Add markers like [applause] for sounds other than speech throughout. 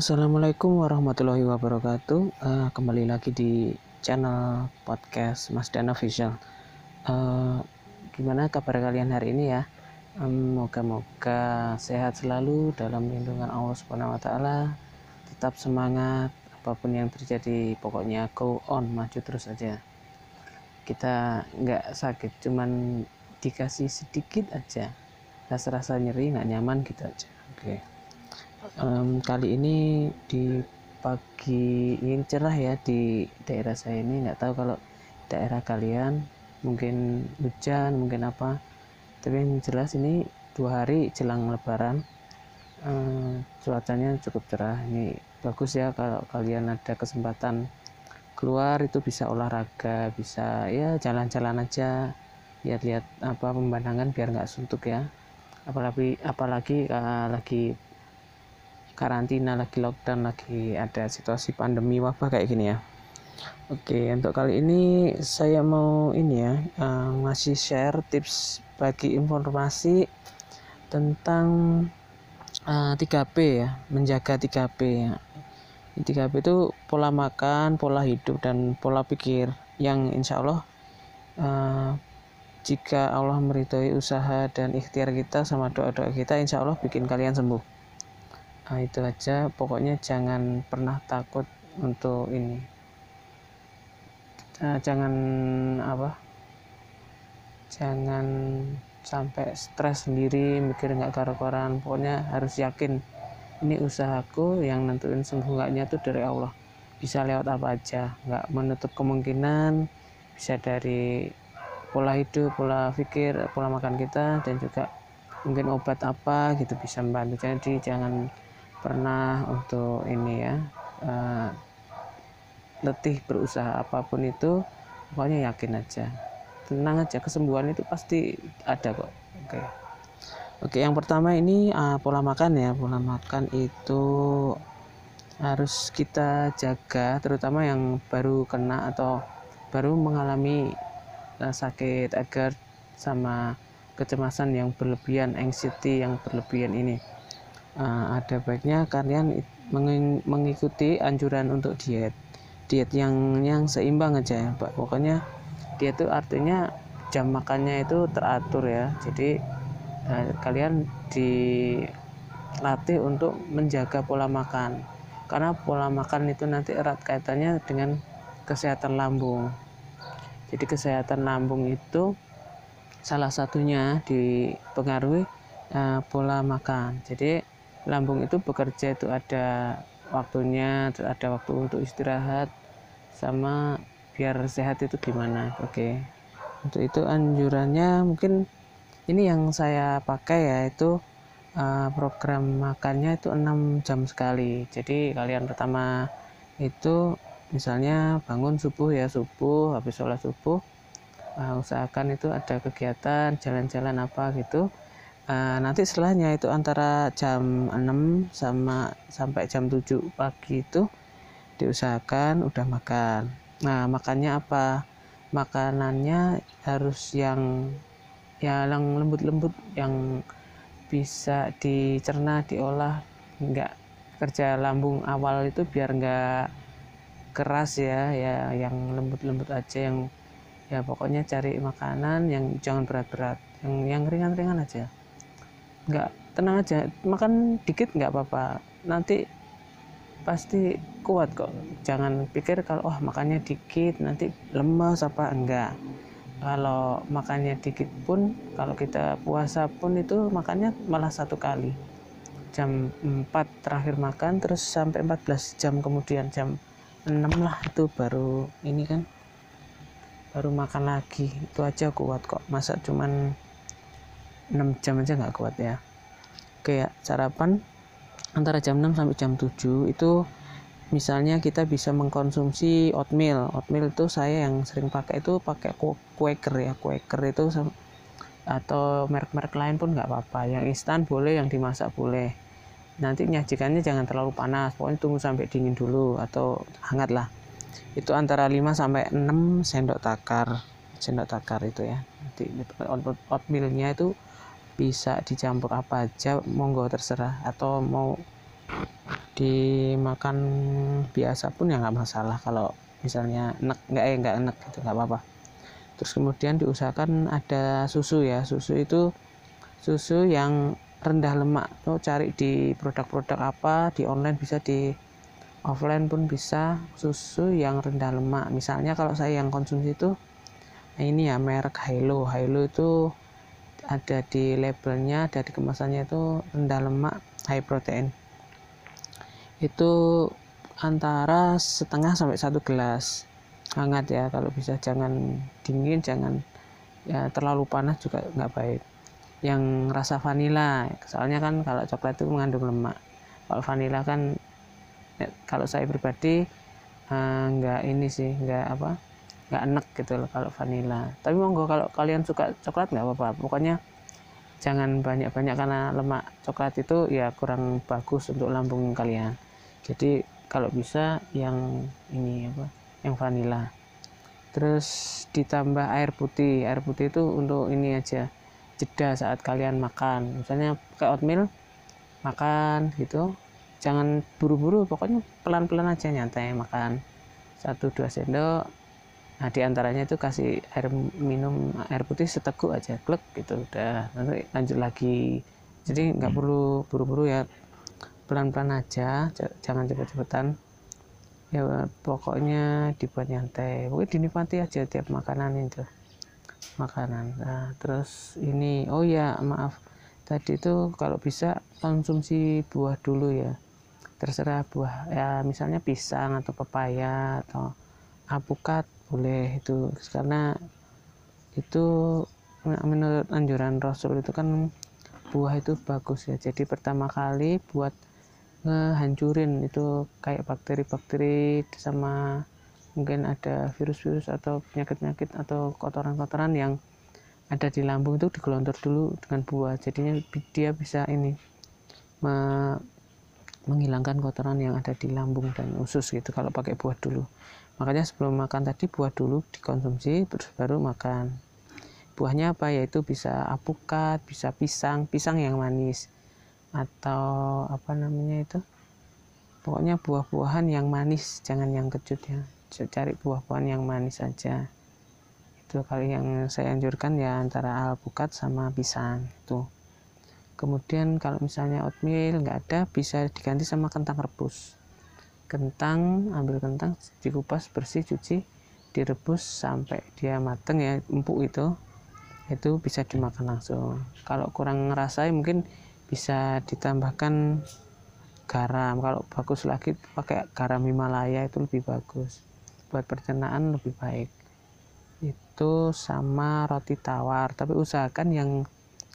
Assalamualaikum warahmatullahi wabarakatuh. Uh, kembali lagi di channel podcast Mas Dan Official. Uh, gimana kabar kalian hari ini ya? Moga-moga um, sehat selalu dalam lindungan Allah Subhanahu Wa Taala. Tetap semangat apa pun yang terjadi. Pokoknya go on, maju terus aja. Kita nggak sakit, cuman dikasih sedikit aja. Rasa-rasa nyeri nggak nyaman gitu aja. Oke. Okay um, kali ini di pagi ini cerah ya di daerah saya ini. Nggak tahu kalau daerah kalian mungkin hujan mungkin apa. Tapi yang jelas ini dua hari jelang lebaran um, cuacanya cukup cerah. Ini bagus ya kalau kalian ada kesempatan keluar itu bisa olahraga bisa ya jalan-jalan aja. Lihat-lihat apa pemandangan biar nggak suntuk ya. Apalagi apalagi uh, lagi karantina lagi lockdown lagi ada situasi pandemi wabah kayak gini ya. Oke untuk kali ini saya mau ini ya uh, share tips bagi informasi tentang uh, eh, 3P ya menjaga 3P ya. 3P itu pola makan pola hidup dan pola pikir yang insya Allah uh, jika Allah meridhoi usaha dan ikhtiar kita sama doa-doa kita insya Allah bikin kalian sembuh nah itu aja. Pokoknya jangan pernah takut untuk ini. Nah, jangan apa? Jangan sampai stres sendiri mikir nggak karu-karuan pokoknya harus yakin ini usahaku yang nentuin sembuh nggaknya tuh dari Allah. Bisa lewat apa aja. Nggak menutup kemungkinan bisa dari pola hidup pola pikir pola makan kita dan juga mungkin obat apa gitu bisa membantu. Jadi jangan pernah untuk ini ya uh, letih berusaha apa pun itu pokoknya yakin aja. Tenang aja kesembuhan itu pasti ada kok. Oke. Okay. oke yang pertama ini uh, pola makan ya. Pola makan itu harus kita jaga terutama yang baru kena atau baru mengalami uh, sakit agar sama kecemasan yang berlebihan anxiety yang berlebihan ini uh, ada baiknya kalian mengikuti anjuran untuk diet. Diet yang yang seimbang aja ya Pak pokoknya diet itu artinya jam makannya itu teratur ya. Jadi uh, kalian dilatih untuk menjaga pola makan. Karena pola makan itu nanti erat kaitannya dengan kesehatan lambung. Jadi kesehatan lambung itu salah satunya dipengaruhi uh, pola makan. Jadi lambung itu bekerja itu ada waktunya ada waktu untuk istirahat sama biar sehat itu gimana oke okay. untuk itu anjurannya mungkin ini yang saya pakai ya itu uh, program makannya itu 6 jam sekali jadi kalian pertama itu misalnya bangun subuh ya subuh habis sholat subuh uh, usahakan itu ada kegiatan jalan-jalan apa gitu uh, nanti setelahnya itu antara jam 6 sama sampai jam 7 pagi itu diusahakan udah makan. Nah makannya apa? Makanannya harus yang ya yang lembut-lembut yang bisa dicerna diolah enggak kerja lambung awal itu biar enggak keras ya ya yang lembut-lembut aja yang ya pokoknya cari makanan yang jangan berat-berat yang yang ringan-ringan aja nggak tenang aja. Makan dikit nggak apa-apa. Nanti pasti kuat kok. Jangan pikir kalau oh makannya dikit nanti lemas apa enggak. Kalau makannya dikit pun kalau kita puasa pun itu makannya malah satu kali. Jam 4 terakhir makan terus sampai 14 jam kemudian jam 6 lah itu baru ini kan baru makan lagi. Itu aja kuat kok. Masa cuman 6 jam aja nggak kuat ya. Kayak sarapan antara jam 6 sampai jam 7 itu misalnya kita bisa mengkonsumsi oatmeal. Oatmeal itu saya yang sering pakai itu pakai Quaker ya. Quaker itu atau merek-merek lain pun nggak apa-apa. Yang instan boleh yang dimasak boleh. Nanti nyajikannya jangan terlalu panas. Pokoknya tunggu sampai dingin dulu atau hangat lah. Itu antara 5 sampai 6 sendok takar. Sendok takar itu ya. Nanti oatmealnya itu bisa dicampur apa aja monggo terserah. Atau mau dimakan biasa pun ya nggak masalah. Kalau misalnya enak nggak eh nggak enak gitu nggak apa-apa. Terus kemudian diusahakan ada susu ya. Susu itu susu yang rendah lemak. Tuh cari di produk-produk apa di online bisa di offline pun bisa. Susu yang rendah lemak. Misalnya kalau saya yang konsumsi itu nah ini ya merek Hilo. Hilo itu ada di labelnya dari kemasannya itu rendah lemak high protein. Itu antara setengah sampai satu gelas. Hangat ya kalau bisa jangan dingin jangan ya terlalu panas juga nggak baik. Yang rasa vanila soalnya kan kalau coklat itu mengandung lemak. Kalau vanila kan ya, kalau saya pribadi uh, nggak ini sih nggak apa nggak enak gitu loh kalau vanila tapi monggo kalau kalian suka coklat nggak apa-apa. Pokoknya jangan banyak-banyak karena lemak coklat itu ya kurang bagus untuk lambung kalian. Jadi kalau bisa yang ini apa yang vanila terus ditambah air putih. Air putih itu untuk ini aja jeda saat kalian makan. Misalnya kayak oatmeal makan gitu. Jangan buru-buru pokoknya pelan-pelan aja nyantai makan. Satu dua sendok nah di antaranya itu kasih air minum air putih seteguk aja klek gitu. Udah nanti lanjut lagi. Jadi nggak perlu buru-buru ya. Pelan-pelan aja jangan cepet-cepetan. Ya pokoknya dibuat nyantai. Pokoknya dinikmati aja tiap makanan itu. Makanan. Nah, terus ini oh ya maaf. Tadi itu kalau bisa konsumsi buah dulu ya. Terserah buah ya misalnya pisang atau pepaya atau apukat boleh itu. Karena itu menurut anjuran Rasul itu kan buah itu bagus ya. Jadi pertama kali buat ngehancurin itu kayak bakteri-bakteri sama mungkin ada virus-virus atau penyakit-penyakit atau kotoran-kotoran yang ada di lambung itu digelontor dulu dengan buah. Jadinya dia bisa ini me menghilangkan kotoran yang ada di lambung dan usus gitu kalau pakai buah dulu makanya sebelum makan tadi buah dulu dikonsumsi terus baru makan. Buahnya apa? Yaitu bisa apukat bisa pisang pisang yang manis. Atau apa namanya itu? Pokoknya buah-buahan yang manis jangan yang kecut ya. Cari buah-buahan yang manis saja itu kali yang saya anjurkan ya antara alpukat sama pisang itu. Kemudian kalau misalnya oatmeal nggak ada bisa diganti sama kentang rebus kentang ambil kentang dikupas bersih cuci direbus sampai dia mateng ya empuk itu. Itu bisa dimakan langsung. Kalau kurang ngerasai mungkin bisa ditambahkan garam. Kalau bagus lagi pakai garam Himalaya itu lebih bagus. Buat pencernaan lebih baik. Itu sama roti tawar. Tapi usahakan yang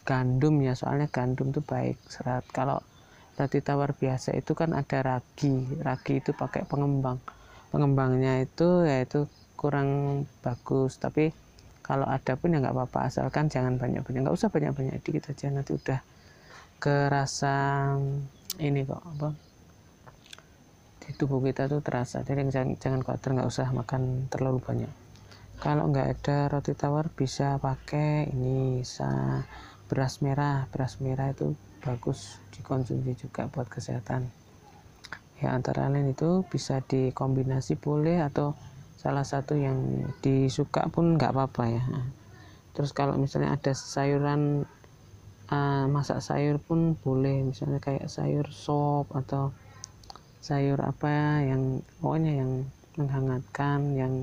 gandum ya soalnya gandum itu baik serat. Kalau roti tawar biasa itu kan ada ragi. Ragi itu pakai pengembang. Pengembangnya itu yaitu kurang bagus. Tapi kalau ada pun ya nggak apa-apa. Asalkan jangan banyak-banyak. Nggak usah banyak-banyak dikit aja. Nanti udah kerasa ini kok apa di tubuh kita tuh terasa. Jadi jangan, jangan khawatir nggak usah makan terlalu banyak. Kalau nggak ada roti tawar bisa pakai ini sa beras merah. Beras merah itu bagus dikonsumsi juga buat kesehatan. Ya antara lain itu bisa dikombinasi boleh atau salah satu yang disuka pun nggak apa-apa ya. Terus kalau misalnya ada sayuran uh, masak sayur pun boleh. Misalnya kayak sayur sop atau sayur apa yang pokoknya yang menghangatkan yang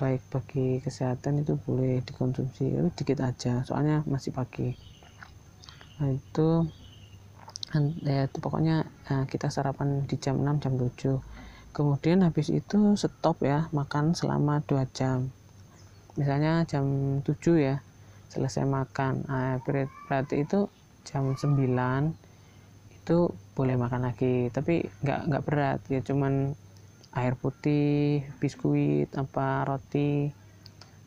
baik bagi kesehatan itu boleh dikonsumsi. Dikit aja soalnya masih pagi nah, itu ya itu pokoknya nah, kita sarapan di jam 6 jam 7 kemudian habis itu stop ya makan selama 2 jam. Misalnya jam 7 ya selesai makan. Nah, berarti itu jam 9 itu boleh makan lagi. Tapi nggak nggak berat ya cuman air putih biskuit apa roti.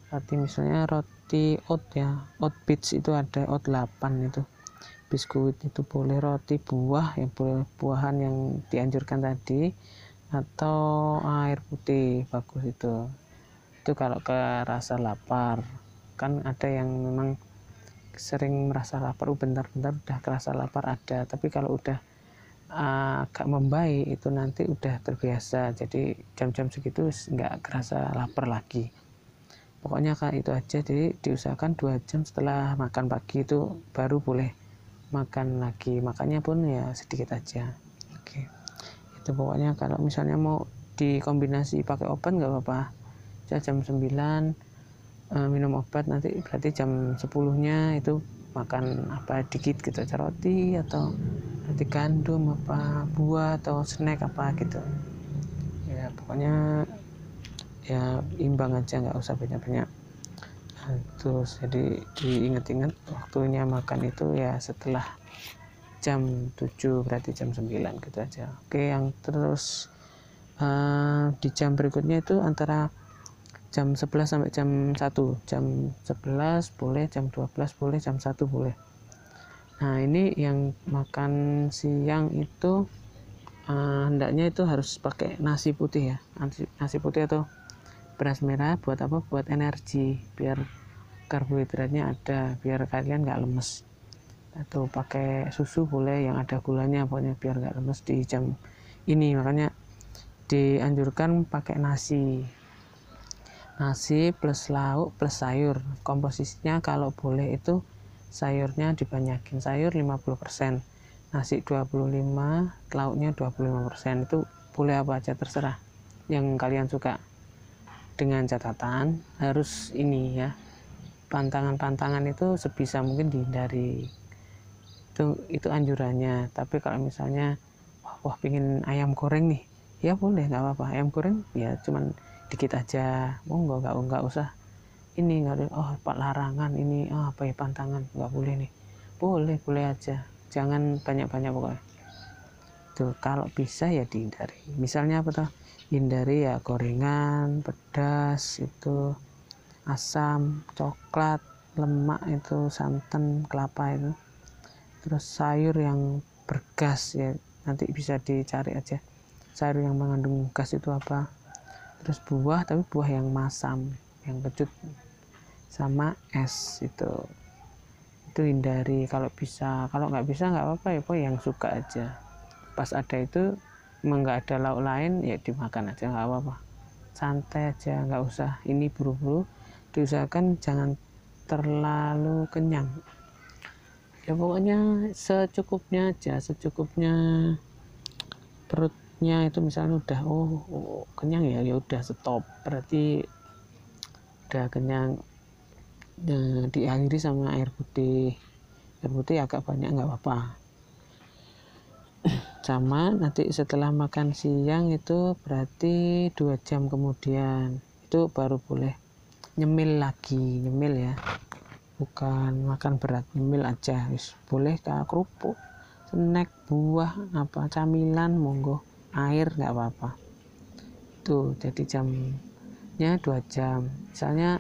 Roti misalnya roti oat ya oat bits itu ada oat 8 itu biskuit itu boleh roti buah yang boleh buahan yang dianjurkan tadi atau air putih bagus itu. Itu kalau ke rasa lapar. Kan ada yang memang sering merasa lapar uh, bentar-bentar udah kerasa lapar ada. Tapi kalau udah uh, agak membaik itu nanti udah terbiasa. Jadi jam-jam segitu nggak kerasa lapar lagi. Pokoknya kak itu aja. Jadi diusahakan dua jam setelah makan pagi itu baru boleh makan lagi. Makannya pun ya sedikit aja. Oke. Itu pokoknya kalau misalnya mau dikombinasi pakai obat nggak apa-apa. Jam 9 uh, minum obat nanti berarti jam 10 nya itu makan apa dikit gitu aja roti atau roti gandum apa buah atau snack apa gitu. Ya pokoknya ya imbang aja nggak usah banyak-banyak terus jadi diingat-ingat waktunya makan itu ya setelah jam 7 berarti jam 9 gitu aja. Oke yang terus uh, di jam berikutnya itu antara jam 11 sampai jam 1 jam 11 boleh jam 12 boleh jam 1 boleh. Nah ini yang makan siang itu uh, hendaknya itu harus pakai nasi putih ya. Nasi putih atau beras merah buat apa? Buat energi biar karbohidratnya ada biar kalian nggak lemes. Atau pakai susu boleh yang ada gulanya pokoknya biar nggak lemes di jam ini. Makanya dianjurkan pakai nasi. Nasi plus lauk plus sayur. Komposisinya kalau boleh itu sayurnya dibanyakin. Sayur 50% nasi 25 lauknya 25% itu boleh apa aja terserah. Yang kalian suka dengan catatan harus ini ya pantangan-pantangan itu sebisa mungkin dihindari. Itu itu anjurannya. Tapi kalau misalnya wah, wah pingin ayam goreng nih ya boleh nggak apa-apa. Ayam goreng ya cuman dikit aja. Monggo nggak nggak usah ini nggak ada oh pak larangan ini oh, apa ya pantangan. Nggak boleh nih. Boleh boleh aja. Jangan banyak-banyak pokoknya. Tuh kalau bisa ya dihindari. Misalnya apa tuh hindari ya gorengan pedas itu asam coklat lemak itu santan kelapa itu. Terus sayur yang bergas ya nanti bisa dicari aja. Sayur yang mengandung gas itu apa? Terus buah tapi buah yang masam yang kecut sama es itu. Itu hindari. Kalau bisa kalau nggak bisa nggak apa-apa ya pokoknya yang suka aja. Pas ada itu emang nggak ada lauk lain ya dimakan aja nggak apa-apa. Santai aja nggak usah ini buru-buru. Diusahakan jangan terlalu kenyang. Ya pokoknya secukupnya aja secukupnya perutnya itu misalnya udah oh, oh kenyang ya ya udah stop. Berarti udah kenyang. Nah, diakhiri sama air putih. Air putih agak banyak nggak apa-apa sama nanti setelah makan siang itu berarti dua jam kemudian. Itu baru boleh nyemil lagi nyemil ya. Bukan makan berat nyemil aja. Wis, boleh kak kerupuk snack buah apa camilan monggo. Air nggak apa-apa. Tuh jadi jamnya dua jam. Misalnya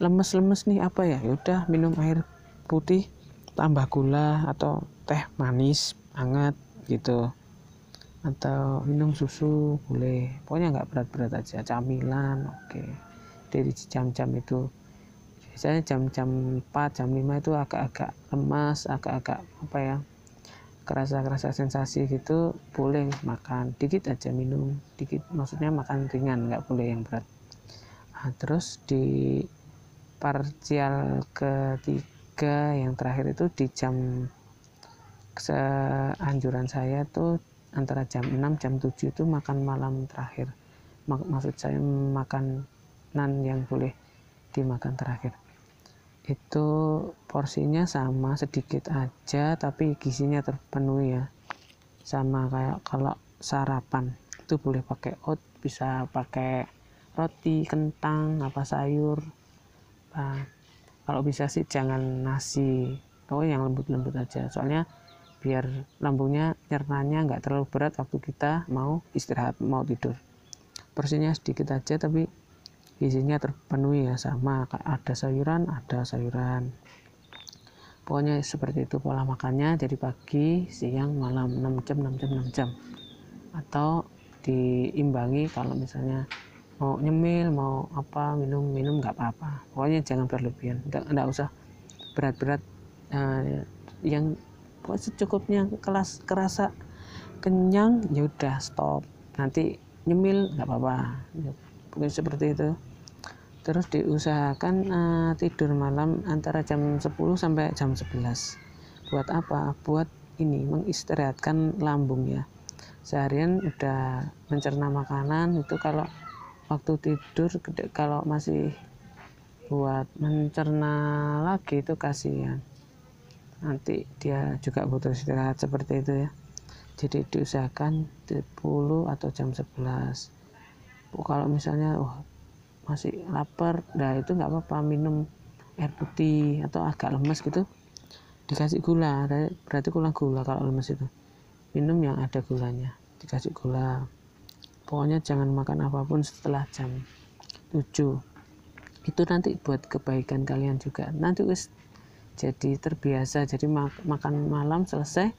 lemes-lemes nih apa ya? Yaudah minum air putih tambah gula atau teh manis hangat gitu. Atau minum susu boleh. Pokoknya nggak berat-berat aja. Camilan oke. Okay. dari jam-jam itu. Biasanya jam-jam 4 jam 5 itu agak-agak lemas agak-agak apa ya kerasa-kerasa sensasi gitu boleh makan. Dikit aja minum. Dikit maksudnya makan ringan nggak boleh yang berat. Nah, terus di parsial ketiga yang terakhir itu di jam seanjuran saya tuh antara jam 6 jam 7 itu makan malam terakhir. Mak maksud saya makan nan yang boleh dimakan terakhir. Itu porsinya sama sedikit aja tapi gizinya terpenuhi ya. Sama kayak kalau sarapan itu boleh pakai oat bisa pakai roti kentang apa sayur. Nah, kalau bisa sih jangan nasi pokoknya yang lembut-lembut aja. Soalnya biar lambungnya nyernanya nggak terlalu berat waktu kita mau istirahat mau tidur. Porsinya sedikit aja tapi isinya terpenuhi ya. Sama ada sayuran ada sayuran. Pokoknya seperti itu pola makannya. Jadi pagi siang malam 6 jam 6 jam 6 jam. Atau diimbangi kalau misalnya mau nyemil mau apa minum minum nggak apa-apa. Pokoknya jangan berlebihan. Nggak usah berat-berat uh, yang secukupnya kelas kerasa kenyang? Ya udah stop. Nanti nyemil nggak apa-apa. Ya, mungkin seperti itu. Terus diusahakan uh, tidur malam antara jam 10 sampai jam 11 buat apa? Buat ini mengistirahatkan lambung ya. Seharian udah mencerna makanan itu kalau waktu tidur kalau masih buat mencerna lagi itu kasihan nanti dia juga butuh istirahat seperti itu ya. Jadi diusahakan 10 atau jam 11 kalau misalnya oh, masih lapar nah itu nggak apa-apa minum air putih atau agak lemes gitu. Dikasih gula berarti kurang gula kalau lemes itu. Minum yang ada gulanya dikasih gula. Pokoknya jangan makan apa pun setelah jam 7 itu nanti buat kebaikan kalian juga. Nanti wis jadi terbiasa jadi mak makan malam selesai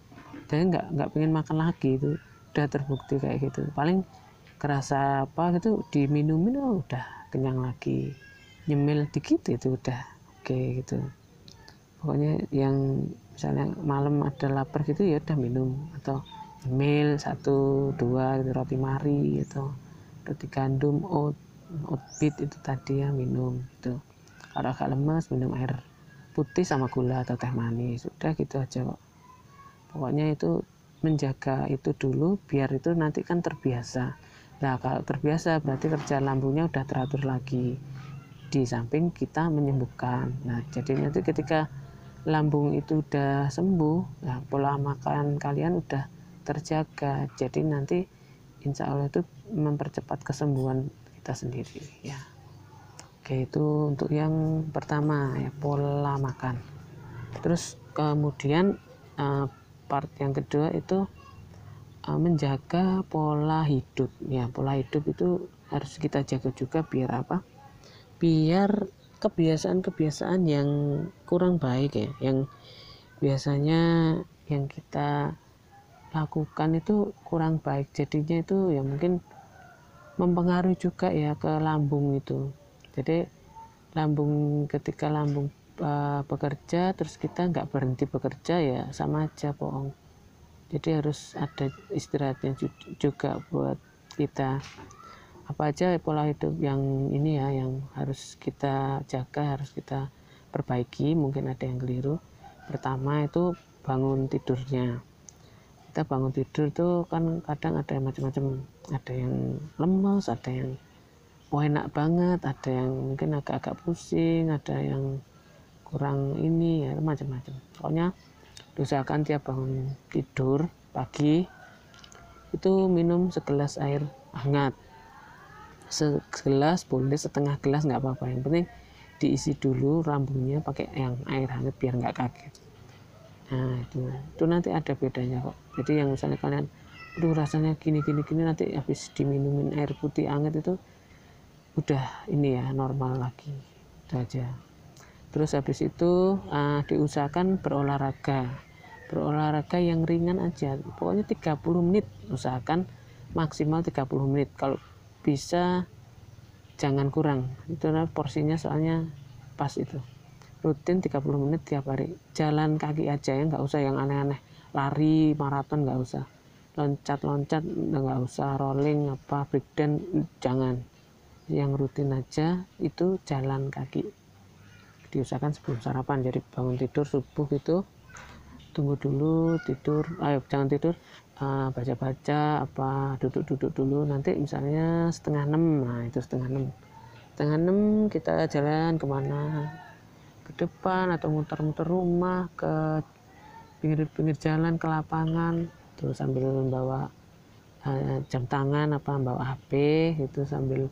dan nggak nggak pengen makan lagi itu udah terbukti kayak gitu. Paling kerasa apa gitu diminumin oh, udah kenyang lagi. Nyemil dikit itu udah oke okay, gitu. Pokoknya yang misalnya malam ada lapar gitu ya udah minum. Atau nyemil satu dua gitu roti mari gitu. Roti gandum oat oat beat itu tadi ya minum itu kalau agak lemas minum air putih sama gula atau teh manis. Sudah gitu aja kok. Pokoknya itu menjaga itu dulu biar itu nanti kan terbiasa. Nah kalau terbiasa berarti kerja lambungnya udah teratur lagi. Di samping kita menyembuhkan. Nah jadi nanti ketika lambung itu udah sembuh nah pola makan kalian udah terjaga. Jadi nanti insya Allah itu mempercepat kesembuhan kita sendiri ya Oke, itu untuk yang pertama ya pola makan. Terus kemudian uh, part yang kedua itu uh, menjaga pola hidup. Ya, pola hidup itu harus kita jaga juga biar apa? Biar kebiasaan-kebiasaan yang kurang baik ya, yang biasanya yang kita lakukan itu kurang baik. Jadinya itu ya mungkin mempengaruhi juga ya ke lambung itu jadi lambung ketika lambung uh, bekerja terus kita nggak berhenti bekerja ya sama aja bohong. Jadi harus ada istirahatnya juga buat kita. Apa aja pola hidup yang ini ya yang harus kita jaga harus kita perbaiki. Mungkin ada yang keliru. Pertama itu bangun tidurnya. Kita bangun tidur tuh kan kadang ada macam-macam. Ada yang lemes ada yang wah enak banget. Ada yang mungkin agak-agak pusing ada yang kurang ini ya macam-macam. Pokoknya usahakan tiap bangun tidur pagi itu minum segelas air hangat. Segelas boleh setengah gelas nggak apa-apa. Yang penting diisi dulu rambutnya pakai yang air hangat biar nggak kaget. Nah itu. Itu nanti ada bedanya kok. Jadi yang misalnya kalian aduh rasanya gini gini gini nanti habis diminumin air putih hangat itu udah ini ya normal lagi. Itu aja. Terus habis itu uh, diusahakan berolahraga. Berolahraga yang ringan aja. Pokoknya 30 menit. Usahakan maksimal 30 menit. Kalau bisa jangan kurang. Itu porsinya soalnya pas itu. Rutin 30 menit tiap hari. Jalan kaki aja ya nggak usah yang aneh-aneh. Lari maraton nggak usah. Loncat-loncat nggak usah. Rolling apa breakdance jangan yang rutin aja itu jalan kaki. Diusahakan sebelum sarapan jadi bangun tidur subuh gitu. Tunggu dulu tidur ayo jangan tidur. Uh, baca-baca apa duduk-duduk dulu. Nanti misalnya setengah enam nah itu setengah enam. Setengah enam kita jalan ke mana? Ke depan atau muter-muter rumah ke pinggir-pinggir jalan ke lapangan. Terus sambil membawa uh, jam tangan apa bawa HP itu sambil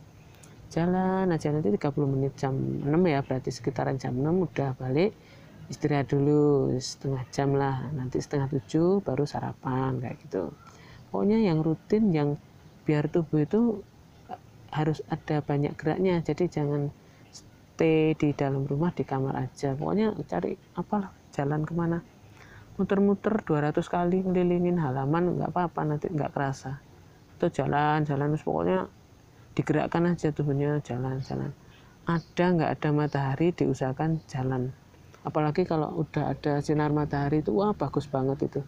jalan aja. Nanti 30 menit jam 6 ya berarti sekitaran jam 6 udah balik. Istirahat dulu setengah jam lah. Nanti setengah 7 baru sarapan kayak gitu. Pokoknya yang rutin yang biar tubuh itu harus ada banyak geraknya. Jadi jangan stay di dalam rumah di kamar aja. Pokoknya cari apalah jalan ke mana. Muter-muter 200 kali ngelilingin halaman nggak apa-apa nanti nggak kerasa. Itu jalan jalan pokoknya digerakkan aja tubuhnya jalan-jalan ada nggak ada matahari diusahakan jalan. Apalagi kalau udah ada sinar matahari itu wah bagus banget itu.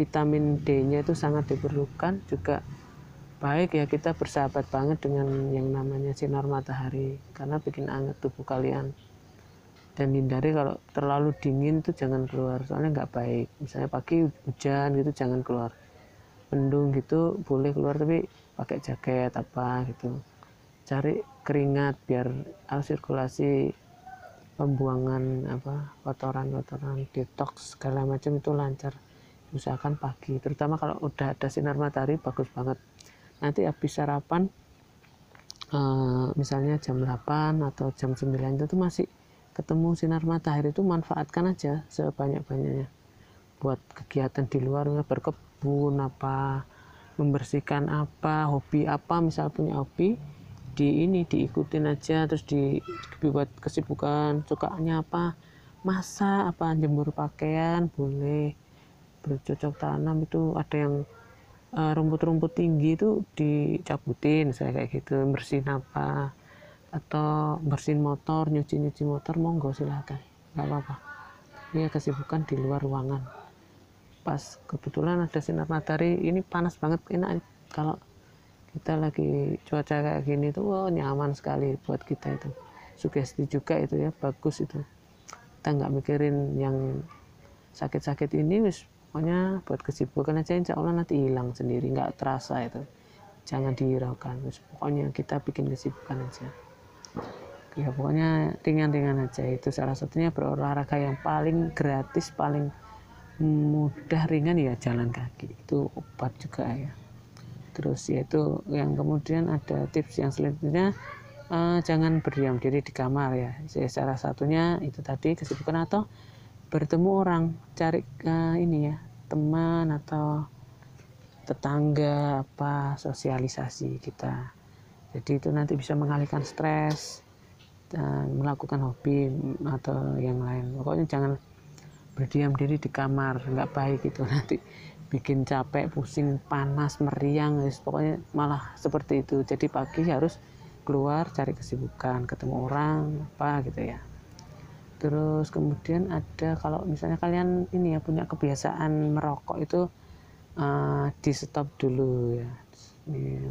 Vitamin D-nya itu sangat diperlukan juga. Baik ya kita bersahabat banget dengan yang namanya sinar matahari karena bikin anget tubuh kalian. Dan hindari kalau terlalu dingin tuh jangan keluar soalnya nggak baik. Misalnya pagi hujan gitu jangan keluar. Mendung gitu boleh keluar tapi pakai jaket apa gitu. Cari keringat biar uh, sirkulasi pembuangan apa kotoran-kotoran detox segala macam itu lancar. Usahakan pagi terutama kalau udah ada sinar matahari bagus banget. Nanti habis sarapan uh, misalnya jam 8 atau jam 9 itu masih ketemu sinar matahari itu manfaatkan aja sebanyak-banyaknya. Buat kegiatan di luar berkebun apa membersihkan apa hobi apa misal punya hobi di ini diikutin aja terus di dibuat kesibukan sukanya apa masa apa jemur pakaian boleh bercocok tanam itu ada yang Eh, rumput-rumput tinggi itu dicabutin saya kayak gitu bersihin apa atau bersihin motor nyuci-nyuci motor monggo silahkan nggak apa-apa. Ini kesibukan di luar ruangan pas. Kebetulan ada sinar matahari ini panas banget enak. Kalau kita lagi cuaca kayak gini tuh wow, nyaman sekali buat kita itu. Sugesti juga itu ya bagus itu. Kita nggak mikirin yang sakit-sakit ini wis pokoknya buat kesibukan aja insya Allah nanti hilang sendiri nggak terasa itu. Jangan dihiraukan pokoknya kita bikin kesibukan aja. Ya pokoknya ringan-ringan aja. Itu salah satunya berolahraga yang paling gratis paling mudah ringan ya jalan kaki. Itu obat juga ya. Terus yaitu yang kemudian ada tips yang selanjutnya uh, jangan berdiam diri di kamar ya. Salah satunya itu tadi kesibukan atau bertemu orang cari uh, ini ya teman atau tetangga apa sosialisasi kita. Jadi itu nanti bisa mengalihkan stres dan melakukan hobi atau yang lain. Pokoknya jangan berdiam diri di kamar nggak baik itu. Nanti bikin capek pusing panas meriang pokoknya malah seperti itu. Jadi pagi harus keluar cari kesibukan ketemu orang apa gitu ya. Terus kemudian ada kalau misalnya kalian ini ya punya kebiasaan merokok itu uh, di stop dulu ya.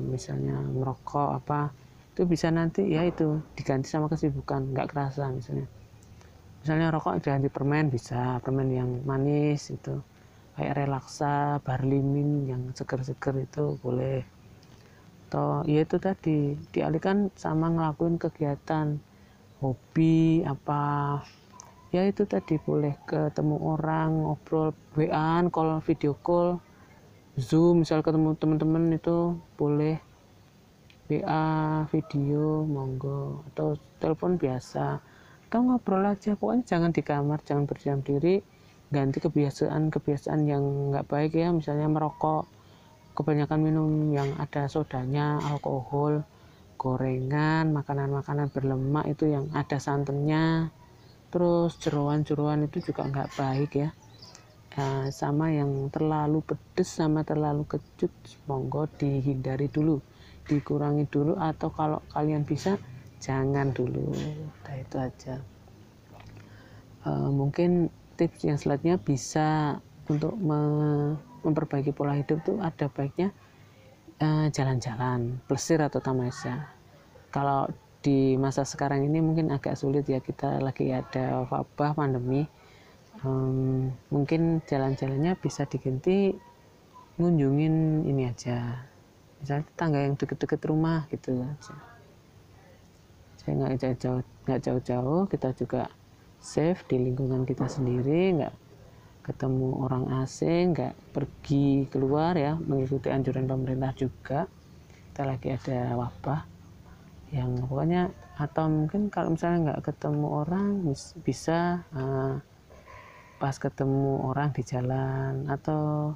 Misalnya merokok apa itu bisa nanti ya itu diganti sama kesibukan nggak kerasa misalnya misalnya rokok diganti permen bisa. Permen yang manis itu. Kayak relaksa barlimin yang seger-seger itu boleh. Atau ya itu tadi. Dialihkan sama ngelakuin kegiatan. Hobi apa. Ya itu tadi. Boleh ketemu orang ngobrol WA call video call. Zoom misal ketemu teman-teman itu boleh. WA video monggo. Atau telepon biasa atau ngobrol aja. Pokoknya jangan di kamar jangan berdiam diri. Ganti kebiasaan-kebiasaan yang nggak baik ya. Misalnya merokok. Kebanyakan minum yang ada sodanya alkohol gorengan makanan-makanan berlemak itu yang ada santannya. Terus jeruan-jeruan itu juga nggak baik ya. Nah, sama yang terlalu pedes sama terlalu kecut monggo dihindari dulu. Dikurangi dulu atau kalau kalian bisa jangan dulu nah itu aja. E, mungkin tips yang selanjutnya bisa untuk me memperbaiki pola hidup tuh ada baiknya eh, jalan-jalan e, plesir atau tamasya. Kalau di masa sekarang ini mungkin agak sulit ya kita lagi ada wabah pandemi um, mungkin jalan-jalannya bisa diganti ngunjungin ini aja. Misalnya tangga yang deket-deket rumah gitu aja saya nggak jauh-jauh nggak jauh-jauh kita juga safe di lingkungan kita sendiri nggak ketemu orang asing nggak pergi keluar ya mengikuti anjuran pemerintah juga. Kita lagi ada wabah yang pokoknya atau mungkin kalau misalnya nggak ketemu orang bisa uh, pas ketemu orang di jalan atau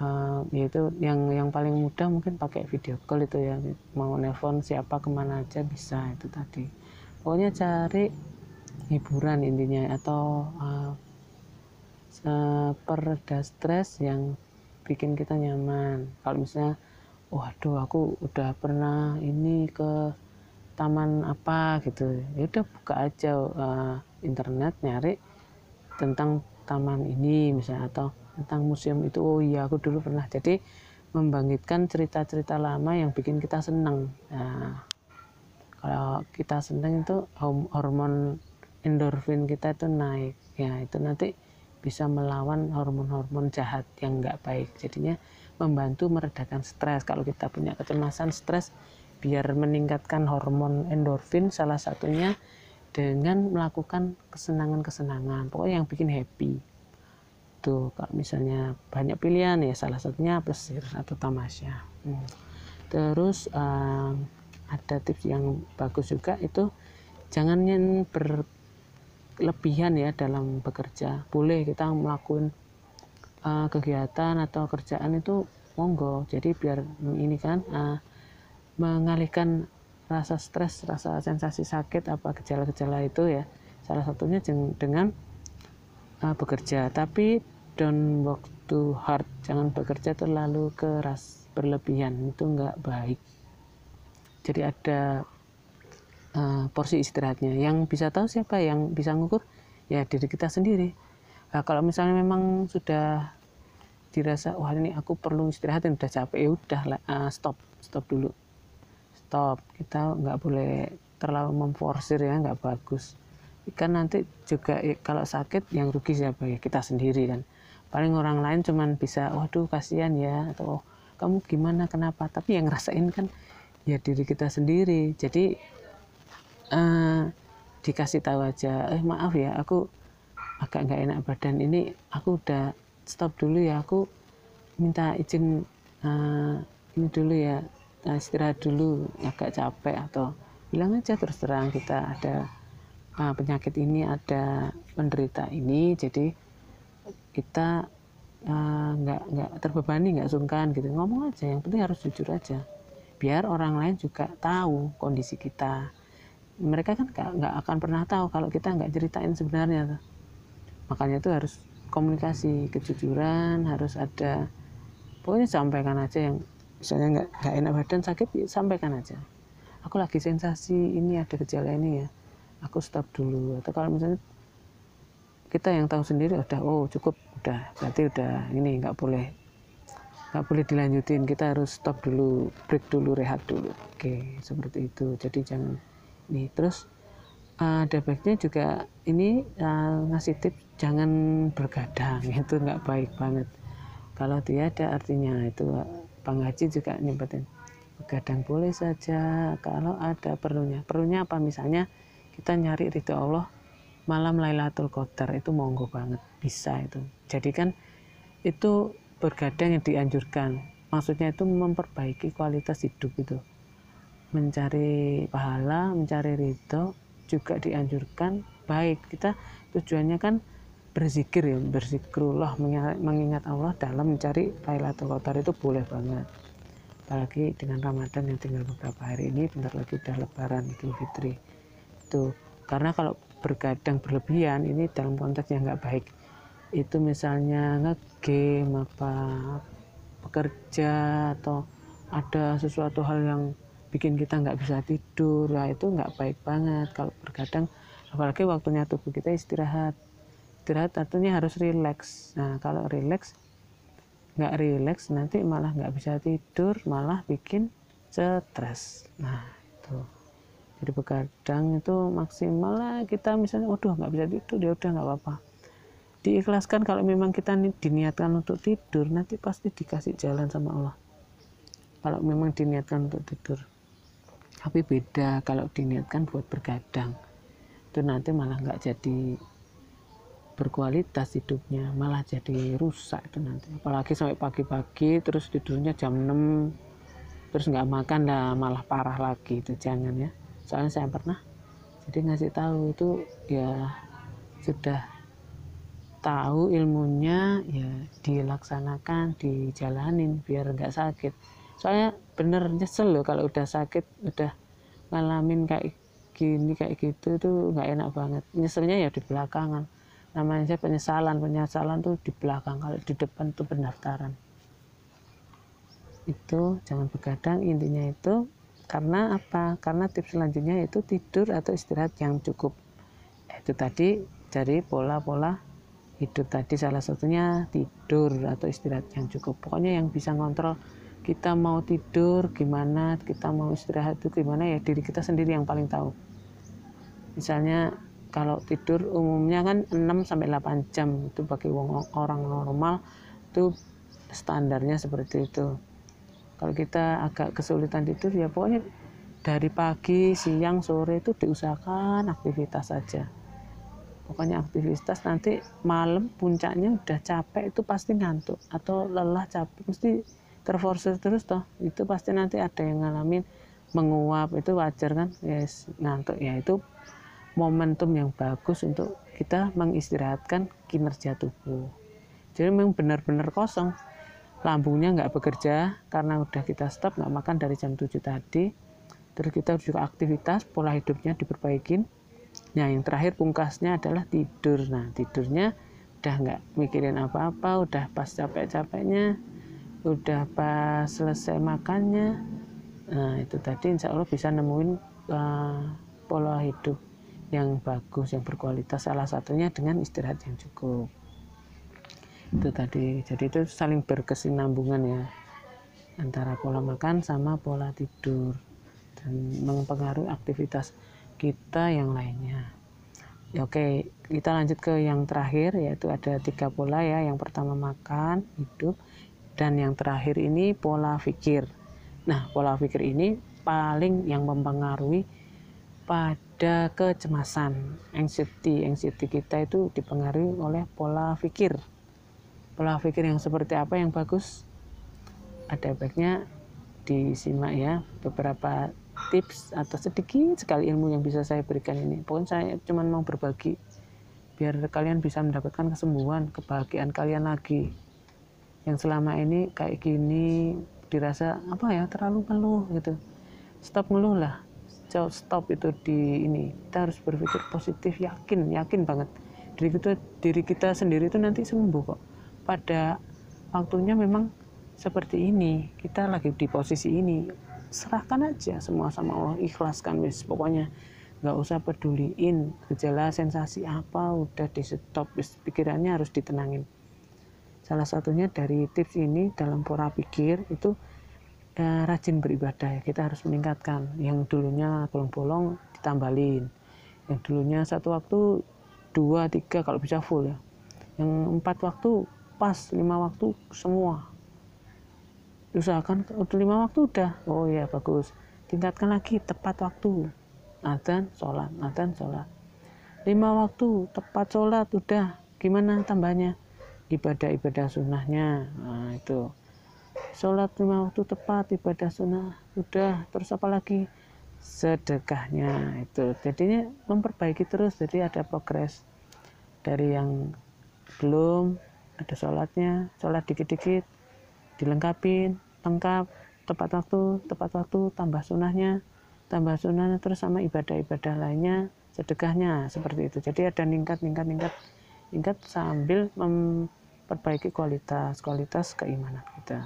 uh, yaitu yang yang paling mudah mungkin pakai video call itu ya. Mau nelpon siapa ke mana aja bisa itu tadi. Pokoknya cari hiburan intinya atau uh, pereda stres yang bikin kita nyaman. Kalau misalnya waduh aku udah pernah ini ke taman apa gitu. Ya udah buka aja uh, internet nyari tentang taman ini misalnya atau tentang museum itu. Oh iya aku dulu pernah. Jadi membangkitkan cerita-cerita lama yang bikin kita senang nah, kalau kita senang itu hormon endorfin kita itu naik. Ya itu nanti bisa melawan hormon-hormon jahat yang nggak baik. Jadinya membantu meredakan stres. Kalau kita punya kecemasan stres biar meningkatkan hormon endorfin salah satunya dengan melakukan kesenangan-kesenangan. Pokoknya yang bikin happy tuh kalau misalnya banyak pilihan ya salah satunya plesir atau tamasya hmm. terus um, ada tips yang bagus juga itu jangan berlebihan ya dalam bekerja boleh kita melakukan uh, kegiatan atau kerjaan itu monggo jadi biar ini kan uh, mengalihkan rasa stres, rasa sensasi sakit, apa gejala-gejala itu ya. Salah satunya dengan uh, bekerja. Tapi don't work too hard, jangan bekerja terlalu keras, berlebihan itu nggak baik. Jadi ada uh, porsi istirahatnya. Yang bisa tahu siapa yang bisa ngukur ya diri kita sendiri. Nah, kalau misalnya memang sudah dirasa wah ini aku perlu istirahat dan udah capek ya udah uh, stop stop dulu stop kita nggak boleh terlalu memforsir ya nggak bagus kan nanti juga ya, kalau sakit yang rugi siapa ya kita sendiri kan paling orang lain cuman bisa waduh kasihan ya atau oh, kamu gimana kenapa? Tapi yang ngerasain kan ya diri kita sendiri. Jadi uh, dikasih tahu aja eh maaf ya aku agak nggak enak badan ini aku udah stop dulu ya aku minta izin uh, ini dulu ya nah, istirahat dulu agak capek atau bilang aja terus terang kita ada uh, penyakit ini ada penderita ini jadi kita uh, nggak nggak terbebani nggak sungkan gitu. Ngomong aja yang penting harus jujur aja. Biar orang lain juga tahu kondisi kita. Mereka kan nggak akan pernah tahu kalau kita nggak ceritain sebenarnya. Makanya itu harus komunikasi kejujuran harus ada pokoknya sampaikan aja yang misalnya nggak nggak enak badan sakit ya sampaikan aja. Aku lagi sensasi ini ada gejala ini ya. Aku stop dulu. Atau kalau misalnya kita yang tahu sendiri udah oh cukup udah. Berarti udah ini nggak boleh nggak boleh dilanjutin. Kita harus stop dulu break dulu rehat dulu. Oke seperti itu. Jadi jangan ini. Terus ada baiknya juga ini uh, ngasih tips jangan bergadang. [laughs] Itu nggak baik banget. Kalau tiada artinya itu Bang Haji juga nyempetin begadang boleh saja kalau ada perlunya. Perlunya apa? Misalnya kita nyari ridho Allah malam Lailatul Qadar itu monggo banget bisa itu. Jadi kan itu bergadang yang dianjurkan. Maksudnya itu memperbaiki kualitas hidup itu. Mencari pahala mencari ridho juga dianjurkan. Baik kita tujuannya kan berzikir ya berzikrullah mengingat Allah dalam mencari Lailatul Qadar itu boleh banget. Apalagi dengan Ramadan yang tinggal beberapa hari ini bentar lagi udah lebaran Idul Fitri. Itu karena kalau bergadang berlebihan ini dalam konteks yang nggak baik. Itu misalnya ngegame apa bekerja atau ada sesuatu hal yang bikin kita nggak bisa tidur lah itu nggak baik banget. Kalau bergadang apalagi waktunya tubuh kita istirahat. Istirahat artinya harus rileks. Nah kalau rileks nggak rileks nanti malah nggak bisa tidur malah bikin stres. Nah itu jadi begadang itu maksimal lah kita misalnya udah nggak bisa tidur. Ya udah nggak apa-apa. Diikhlaskan kalau memang kita diniatkan untuk tidur nanti pasti dikasih jalan sama Allah. Kalau memang diniatkan untuk tidur. Tapi beda kalau diniatkan buat bergadang. Itu nanti malah nggak jadi berkualitas hidupnya malah jadi rusak itu nanti. Apalagi sampai pagi-pagi terus tidurnya jam 6 terus nggak makan lah malah parah lagi itu jangan ya soalnya saya pernah jadi ngasih tahu itu ya sudah tahu ilmunya ya dilaksanakan dijalanin biar nggak sakit. Soalnya bener nyesel loh kalau udah sakit udah ngalamin kayak gini kayak gitu tuh nggak enak banget. Nyeselnya ya di belakangan. Namanya penyesalan penyesalan tuh di belakang. Kalau di depan tuh pendaftaran. Itu jangan begadang intinya itu karena apa? Karena tips selanjutnya itu tidur atau istirahat yang cukup. Itu tadi dari pola-pola hidup tadi. Salah satunya tidur atau istirahat yang cukup. Pokoknya yang bisa ngontrol kita mau tidur gimana kita mau istirahat itu gimana ya diri kita sendiri yang paling tahu. Misalnya kalau tidur umumnya kan 6 sampai 8 jam. Itu bagi orang normal itu standarnya seperti itu kalau kita agak kesulitan tidur ya pokoknya dari pagi siang sore itu diusahakan aktivitas saja. Pokoknya aktivitas nanti malam puncaknya udah capek itu pasti ngantuk. Atau lelah capek mesti terforsir terus toh. Itu pasti nanti ada yang ngalamin menguap itu wajar kan? Yes ngantuk. Ya itu momentum yang bagus untuk kita mengistirahatkan kinerja tubuh. Jadi memang benar-benar kosong lambungnya nggak bekerja karena udah kita stop nggak makan dari jam 7 tadi. Terus kita juga aktivitas pola hidupnya diperbaikin. Nah yang terakhir pungkasnya adalah tidur. Nah tidurnya udah nggak mikirin apa-apa udah pas capek-capeknya udah pas selesai makannya. Nah itu tadi insya Allah bisa nemuin uh, pola hidup yang bagus yang berkualitas. Salah satunya dengan istirahat yang cukup itu tadi jadi itu saling berkesinambungan ya antara pola makan sama pola tidur dan mempengaruhi aktivitas kita yang lainnya ya, oke kita lanjut ke yang terakhir yaitu ada tiga pola ya yang pertama makan hidup dan yang terakhir ini pola pikir. Nah, pola pikir ini paling yang mempengaruhi pada kecemasan, anxiety. Anxiety kita itu dipengaruhi oleh pola pikir. Pola pikir yang seperti apa yang bagus? Ada baiknya disimak ya. Beberapa tips atau sedikit sekali ilmu yang bisa saya berikan ini. Pokoknya saya cuma mau berbagi biar kalian bisa mendapatkan kesembuhan, kebahagiaan kalian lagi. Yang selama ini kayak gini dirasa apa ya terlalu ngeluh gitu. Stop ngeluh lah. Stop itu di ini. Kita harus berpikir positif yakin yakin banget. Diri kita diri kita sendiri itu nanti sembuh kok pada waktunya memang seperti ini kita lagi di posisi ini serahkan aja semua sama Allah ikhlaskan wis pokoknya nggak usah peduliin gejala sensasi apa udah di stop wis pikirannya harus ditenangin Salah satunya dari tips ini dalam pola pikir itu eh, rajin beribadah ya. Kita harus meningkatkan. Yang dulunya bolong-bolong ditambalin. Yang dulunya satu waktu dua tiga kalau bisa full ya. Yang empat waktu pas lima waktu semua. Usahakan udah lima waktu udah. Oh ya bagus. Tingkatkan lagi tepat waktu. Adzan, sholat, adzan, sholat. Lima waktu tepat sholat udah. Gimana tambahnya? ibadah-ibadah sunnahnya nah itu sholat lima waktu tepat ibadah sunnah udah terus apa lagi sedekahnya itu jadinya memperbaiki terus jadi ada progres dari yang belum ada sholatnya sholat dikit-dikit dilengkapin lengkap tepat waktu tepat waktu tambah sunnahnya tambah sunnahnya terus sama ibadah-ibadah lainnya sedekahnya seperti itu. Jadi ada ningkat ningkat ningkat ingat sambil memperbaiki kualitas kualitas keimanan kita.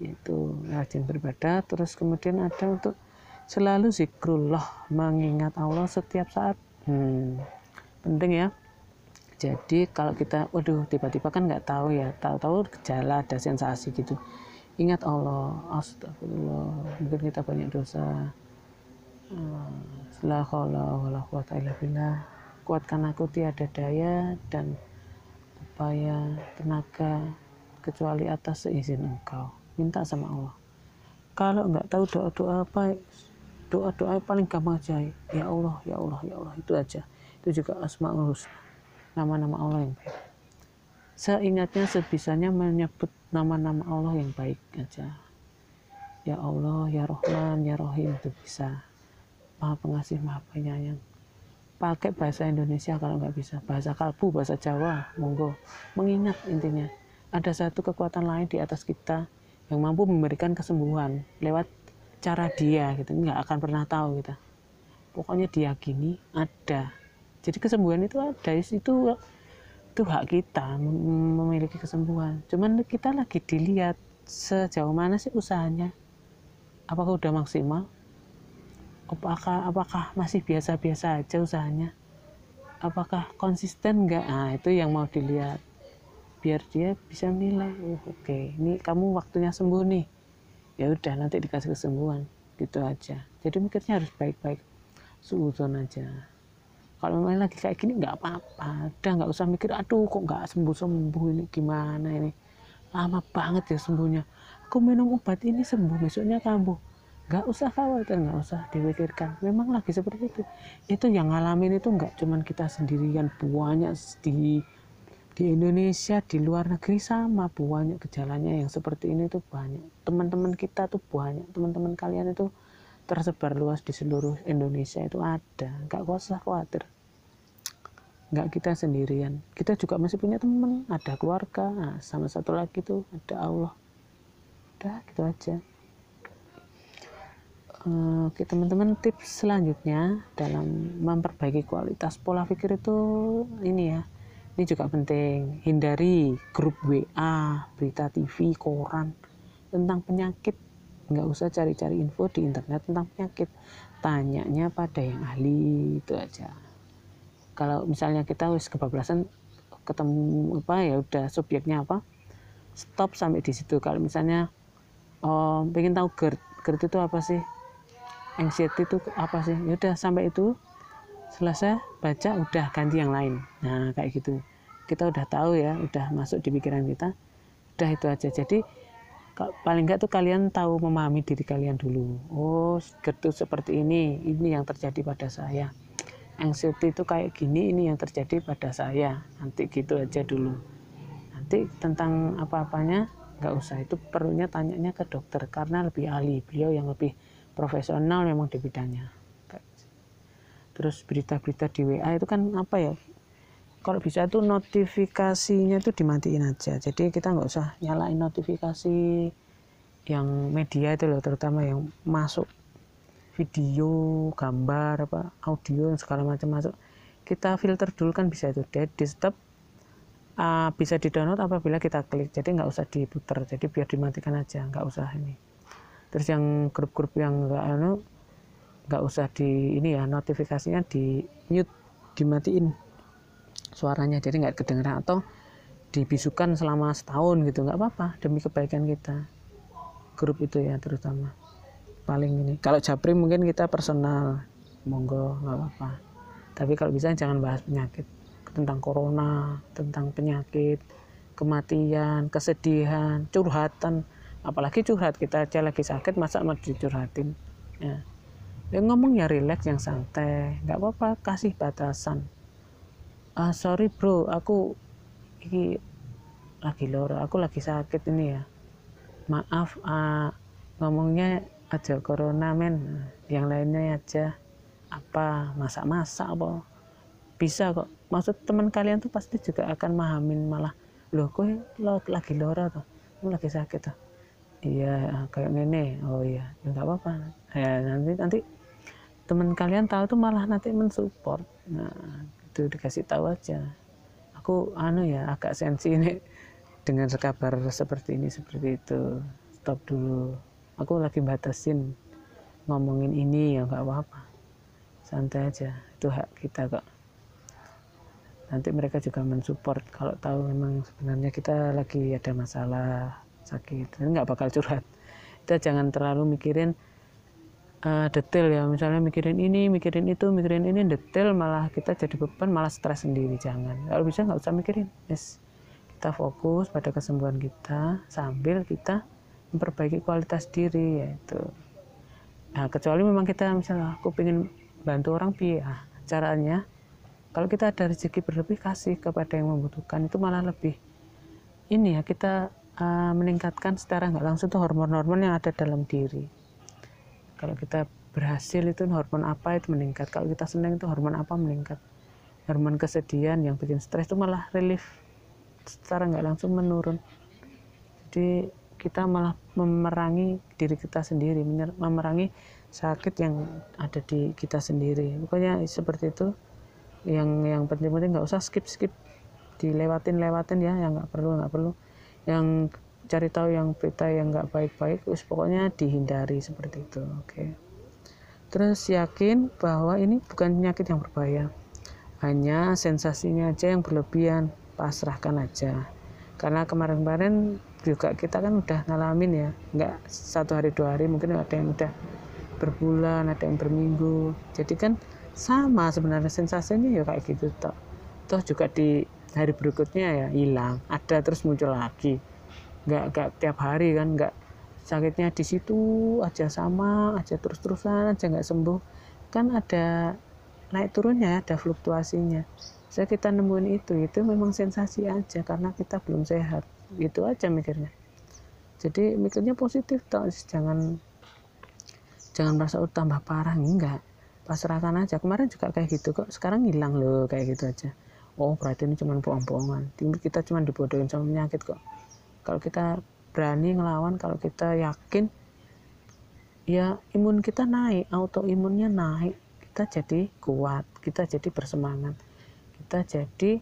Yaitu rajin beribadah terus kemudian ada untuk selalu zikrullah mengingat Allah setiap saat. Hmm, penting ya jadi kalau kita waduh tiba-tiba kan nggak tahu ya tahu-tahu gejala ada sensasi gitu. Ingat Allah astagfirullah mungkin kita banyak dosa. Illa billah. Kuatkan aku tiada daya dan upaya tenaga kecuali atas seizin engkau. Minta sama Allah. Kalau nggak tahu doa-doa apa doa-doa paling gampang aja. Ya Allah ya Allah ya Allah. Itu aja. Itu juga asmaul husna nama-nama Allah yang baik. Seingatnya sebisanya menyebut nama-nama Allah yang baik aja. Ya Allah ya Rahman ya Rahim itu bisa. Maha pengasih maha penyayang. Pakai bahasa Indonesia kalau nggak bisa. Bahasa kalbu bahasa Jawa monggo. Mengingat intinya ada satu kekuatan lain di atas kita yang mampu memberikan kesembuhan lewat cara dia gitu. Nggak akan pernah tahu kita. Pokoknya diyakini ada jadi kesembuhan itu ada itu itu hak kita memiliki kesembuhan. Cuman kita lagi dilihat sejauh mana sih usahanya. Apakah udah maksimal? Apakah apakah masih biasa-biasa aja usahanya? Apakah konsisten nggak? Ah itu yang mau dilihat. Biar dia bisa menilai oh, oke okay. ini kamu waktunya sembuh nih. Ya udah nanti dikasih kesembuhan. Gitu aja. Jadi mikirnya harus baik-baik. Suudon aja kalau main lagi kayak gini nggak apa-apa. Udah nggak usah mikir aduh kok nggak sembuh-sembuh ini? Gimana ini? Lama banget ya sembuhnya. Aku minum obat ini sembuh besoknya kambuh. Nggak usah khawatir nggak usah dipikirkan. Memang lagi seperti itu. Itu yang ngalamin itu nggak cuman kita sendirian banyak di di Indonesia di luar negeri sama banyak gejalanya yang seperti ini tuh banyak. Teman-teman kita tuh banyak teman-teman kalian itu tersebar luas di seluruh Indonesia itu ada. Nggak usah khawatir nggak kita sendirian. Kita juga masih punya teman ada keluarga nah, sama satu lagi tuh ada Allah. Udah gitu aja. Oke teman-teman tips selanjutnya dalam memperbaiki kualitas pola pikir itu ini ya. Ini juga penting. Hindari grup WA berita TV koran tentang penyakit. Nggak usah cari-cari info di internet tentang penyakit. Tanyanya pada yang ahli itu aja kalau misalnya kita wis kebablasan ketemu apa ya udah subjeknya apa stop sampai di situ. Kalau misalnya oh, pengen tahu GERD GERD itu apa sih? Anxiety itu apa sih? Ya udah sampai itu selesai baca udah ganti yang lain. Nah kayak gitu. Kita udah tahu ya udah masuk di pikiran kita udah itu aja. Jadi paling enggak tuh kalian tahu memahami diri kalian dulu. Oh gitu seperti ini ini yang terjadi pada saya anxiety itu kayak gini ini yang terjadi pada saya. Nanti gitu aja dulu. Nanti tentang apa-apanya nggak usah. Itu perlunya tanyanya ke dokter karena lebih ahli. Beliau yang lebih profesional memang di bidangnya. Terus berita-berita di WA itu kan apa ya? Kalau bisa itu notifikasinya itu dimatiin aja. Jadi kita nggak usah nyalain notifikasi yang media itu loh terutama yang masuk video gambar apa audio segala macam masuk. Kita filter dulu kan bisa itu dead disturb uh, bisa di download apabila kita klik. Jadi nggak usah diputar jadi biar dimatikan aja nggak usah ini. Terus yang grup-grup yang enggak anu nggak usah di ini ya notifikasinya di mute dimatiin suaranya jadi nggak kedengeran atau dibisukan selama setahun gitu nggak apa-apa demi kebaikan kita. Grup itu ya terutama paling ini. Kalau japri mungkin kita personal. Monggo nggak apa-apa. Tapi kalau bisa jangan bahas penyakit. Tentang corona tentang penyakit kematian kesedihan curhatan. Apalagi curhat kita aja lagi sakit masa mau dicurhatin? Ya. Ya ngomong ya relax yang santai. Nggak apa-apa kasih batasan. Ah sorry bro aku ini lagi loro aku lagi sakit ini ya. Maaf ah, ngomongnya aja corona men. Yang lainnya aja. Apa masak-masak apa? Bisa kok. Maksud teman kalian tuh pasti juga akan mahamin malah loh kok lo lagi loro tuh lo lagi sakit tuh iya kayak gini oh iya. Ya nggak apa-apa. Ya nanti nanti teman kalian tahu tuh malah nanti mensupport. Nah itu dikasih tahu aja. Aku anu ya agak sensi ini [laughs] dengan kabar seperti ini seperti itu. Stop dulu aku lagi batasin ngomongin ini ya nggak apa-apa. Santai aja itu hak kita kok. Nanti mereka juga mensupport kalau tahu memang sebenarnya kita lagi ada masalah sakit. Nggak bakal curhat. Kita jangan terlalu mikirin uh, detail ya. Misalnya mikirin ini mikirin itu mikirin ini detail malah kita jadi beban malah stres sendiri. Jangan. Kalau bisa nggak usah mikirin. Yes. Kita fokus pada kesembuhan kita sambil kita memperbaiki kualitas diri yaitu nah kecuali memang kita misalnya aku pengen bantu orang pi ah, caranya kalau kita ada rezeki berlebih kasih kepada yang membutuhkan itu malah lebih ini ya kita uh, meningkatkan secara nggak langsung tuh hormon-hormon yang ada dalam diri. Kalau kita berhasil itu hormon apa itu meningkat. Kalau kita senang itu hormon apa meningkat. Hormon kesedihan yang bikin stres itu malah relief secara nggak langsung menurun. Jadi kita malah memerangi diri kita sendiri, memerangi sakit yang ada di kita sendiri. Pokoknya seperti itu. Yang yang penting-penting nggak usah skip skip dilewatin lewatin ya yang nggak perlu nggak perlu yang cari tahu yang berita yang nggak baik-baik terus pokoknya dihindari seperti itu oke okay. terus yakin bahwa ini bukan penyakit yang berbahaya hanya sensasinya aja yang berlebihan pasrahkan aja karena kemarin-kemarin juga kita kan udah ngalamin ya nggak satu hari dua hari mungkin ada yang udah berbulan ada yang berminggu. Jadi kan sama sebenarnya sensasinya ya kayak gitu toh. Toh juga di hari berikutnya ya hilang ada terus muncul lagi. Nggak nggak tiap hari kan nggak sakitnya di situ aja sama aja terus terusan aja nggak sembuh. Kan ada naik turunnya ada fluktuasinya. Saya kita nemuin itu itu memang sensasi aja karena kita belum sehat. Itu aja mikirnya. Jadi mikirnya positif toh jangan jangan merasa tambah parah enggak. Pasrahkan aja. Kemarin juga kayak gitu kok. Sekarang hilang loh kayak gitu aja. Oh berarti ini cuma bohong-bohongan. Kita cuma dibodohin sama penyakit kok. Kalau kita berani ngelawan kalau kita yakin ya imun kita naik autoimunnya naik kita jadi kuat kita jadi bersemangat kita jadi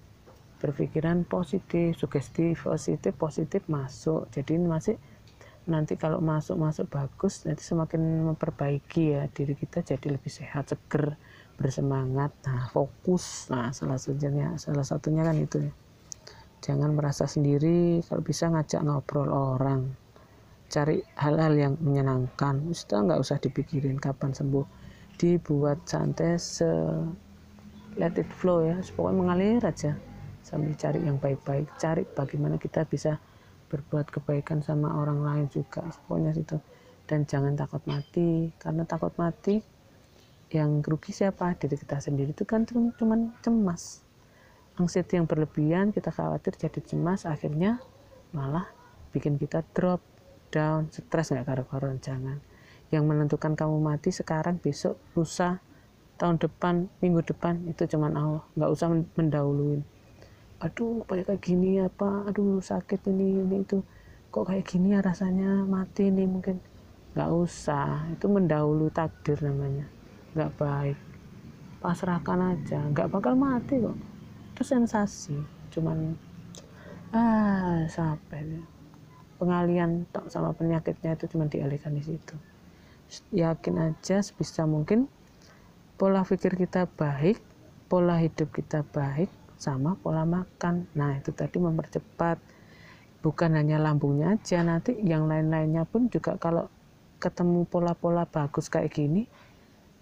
berpikiran positif sugesti positif positif masuk. Jadi ini masih nanti kalau masuk masuk bagus nanti semakin memperbaiki ya diri kita jadi lebih sehat seger bersemangat. Nah fokus. Nah salah satunya salah satunya kan itu ya. Jangan merasa sendiri kalau bisa ngajak ngobrol orang. Cari hal-hal yang menyenangkan. Ustaz nggak usah dipikirin kapan sembuh dibuat santai se let it flow ya. Pokoknya mengalir aja sambil cari yang baik-baik cari bagaimana kita bisa berbuat kebaikan sama orang lain juga pokoknya situ dan jangan takut mati karena takut mati yang rugi siapa? Diri kita sendiri. Itu kan cuma cemas. Anxiety yang berlebihan kita khawatir jadi cemas akhirnya malah bikin kita drop down stres nggak karu-karuan jangan yang menentukan kamu mati sekarang besok lusa tahun depan minggu depan itu cuman Allah. Nggak usah mendahuluin. Aduh kayak gini apa? Aduh sakit ini ini itu. Kok kayak gini ya rasanya mati nih mungkin? Nggak usah. Itu mendahului takdir namanya. Nggak baik. Pasrahkan aja. Nggak bakal mati kok. Itu sensasi. Cuman ah sampai. Pengalian sama penyakitnya itu cuma dialihkan di situ yakin aja sebisa mungkin pola pikir kita baik pola hidup kita baik sama pola makan. Nah itu tadi mempercepat. Bukan hanya lambungnya aja nanti yang lain-lainnya pun juga kalau ketemu pola-pola bagus kayak gini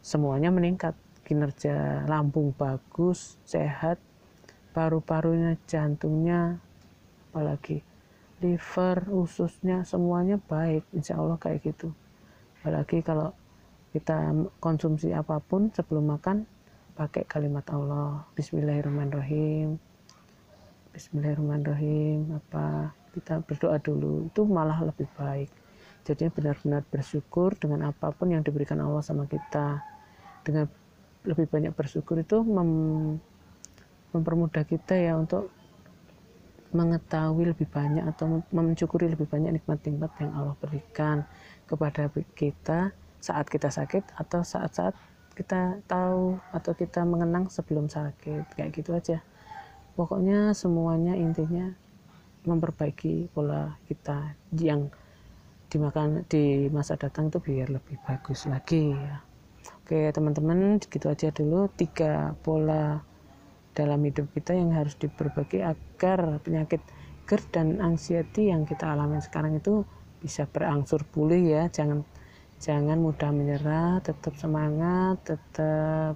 semuanya meningkat. Kinerja lambung bagus sehat paru-parunya, jantungnya, apalagi liver, ususnya, semuanya baik, insya Allah kayak gitu. Apalagi kalau kita konsumsi apa pun sebelum makan, pakai kalimat Allah, Bismillahirrahmanirrahim, Bismillahirrahmanirrahim, apa kita berdoa dulu, itu malah lebih baik. Jadi benar-benar bersyukur dengan apa pun yang diberikan Allah sama kita. Dengan lebih banyak bersyukur itu mem mempermudah kita ya untuk mengetahui lebih banyak atau mensyukuri lebih banyak nikmat-nikmat yang Allah berikan kepada kita saat kita sakit atau saat-saat kita tahu atau kita mengenang sebelum sakit kayak gitu aja. Pokoknya semuanya intinya memperbaiki pola kita yang dimakan di masa datang itu biar lebih bagus lagi ya. Oke teman-teman gitu aja dulu tiga pola dalam hidup kita yang harus diperbaiki agar penyakit GERD dan anxiety yang kita alami sekarang itu bisa berangsur pulih ya. Jangan jangan mudah menyerah tetap semangat tetap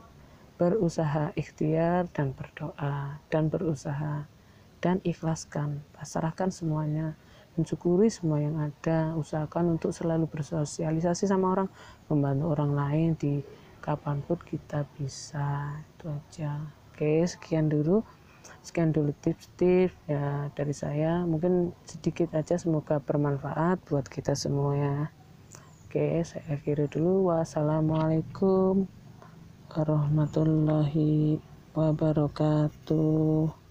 berusaha ikhtiar dan berdoa dan berusaha dan ikhlaskan. Pasrahkan semuanya mensyukuri semua yang ada usahakan untuk selalu bersosialisasi sama orang membantu orang lain di kapan pun kita bisa. Itu aja. Oke, sekian dulu. Sekian dulu tips-tips ya dari saya. Mungkin sedikit aja semoga bermanfaat buat kita semua ya. Oke, saya akhiri dulu. Wassalamualaikum warahmatullahi wabarakatuh.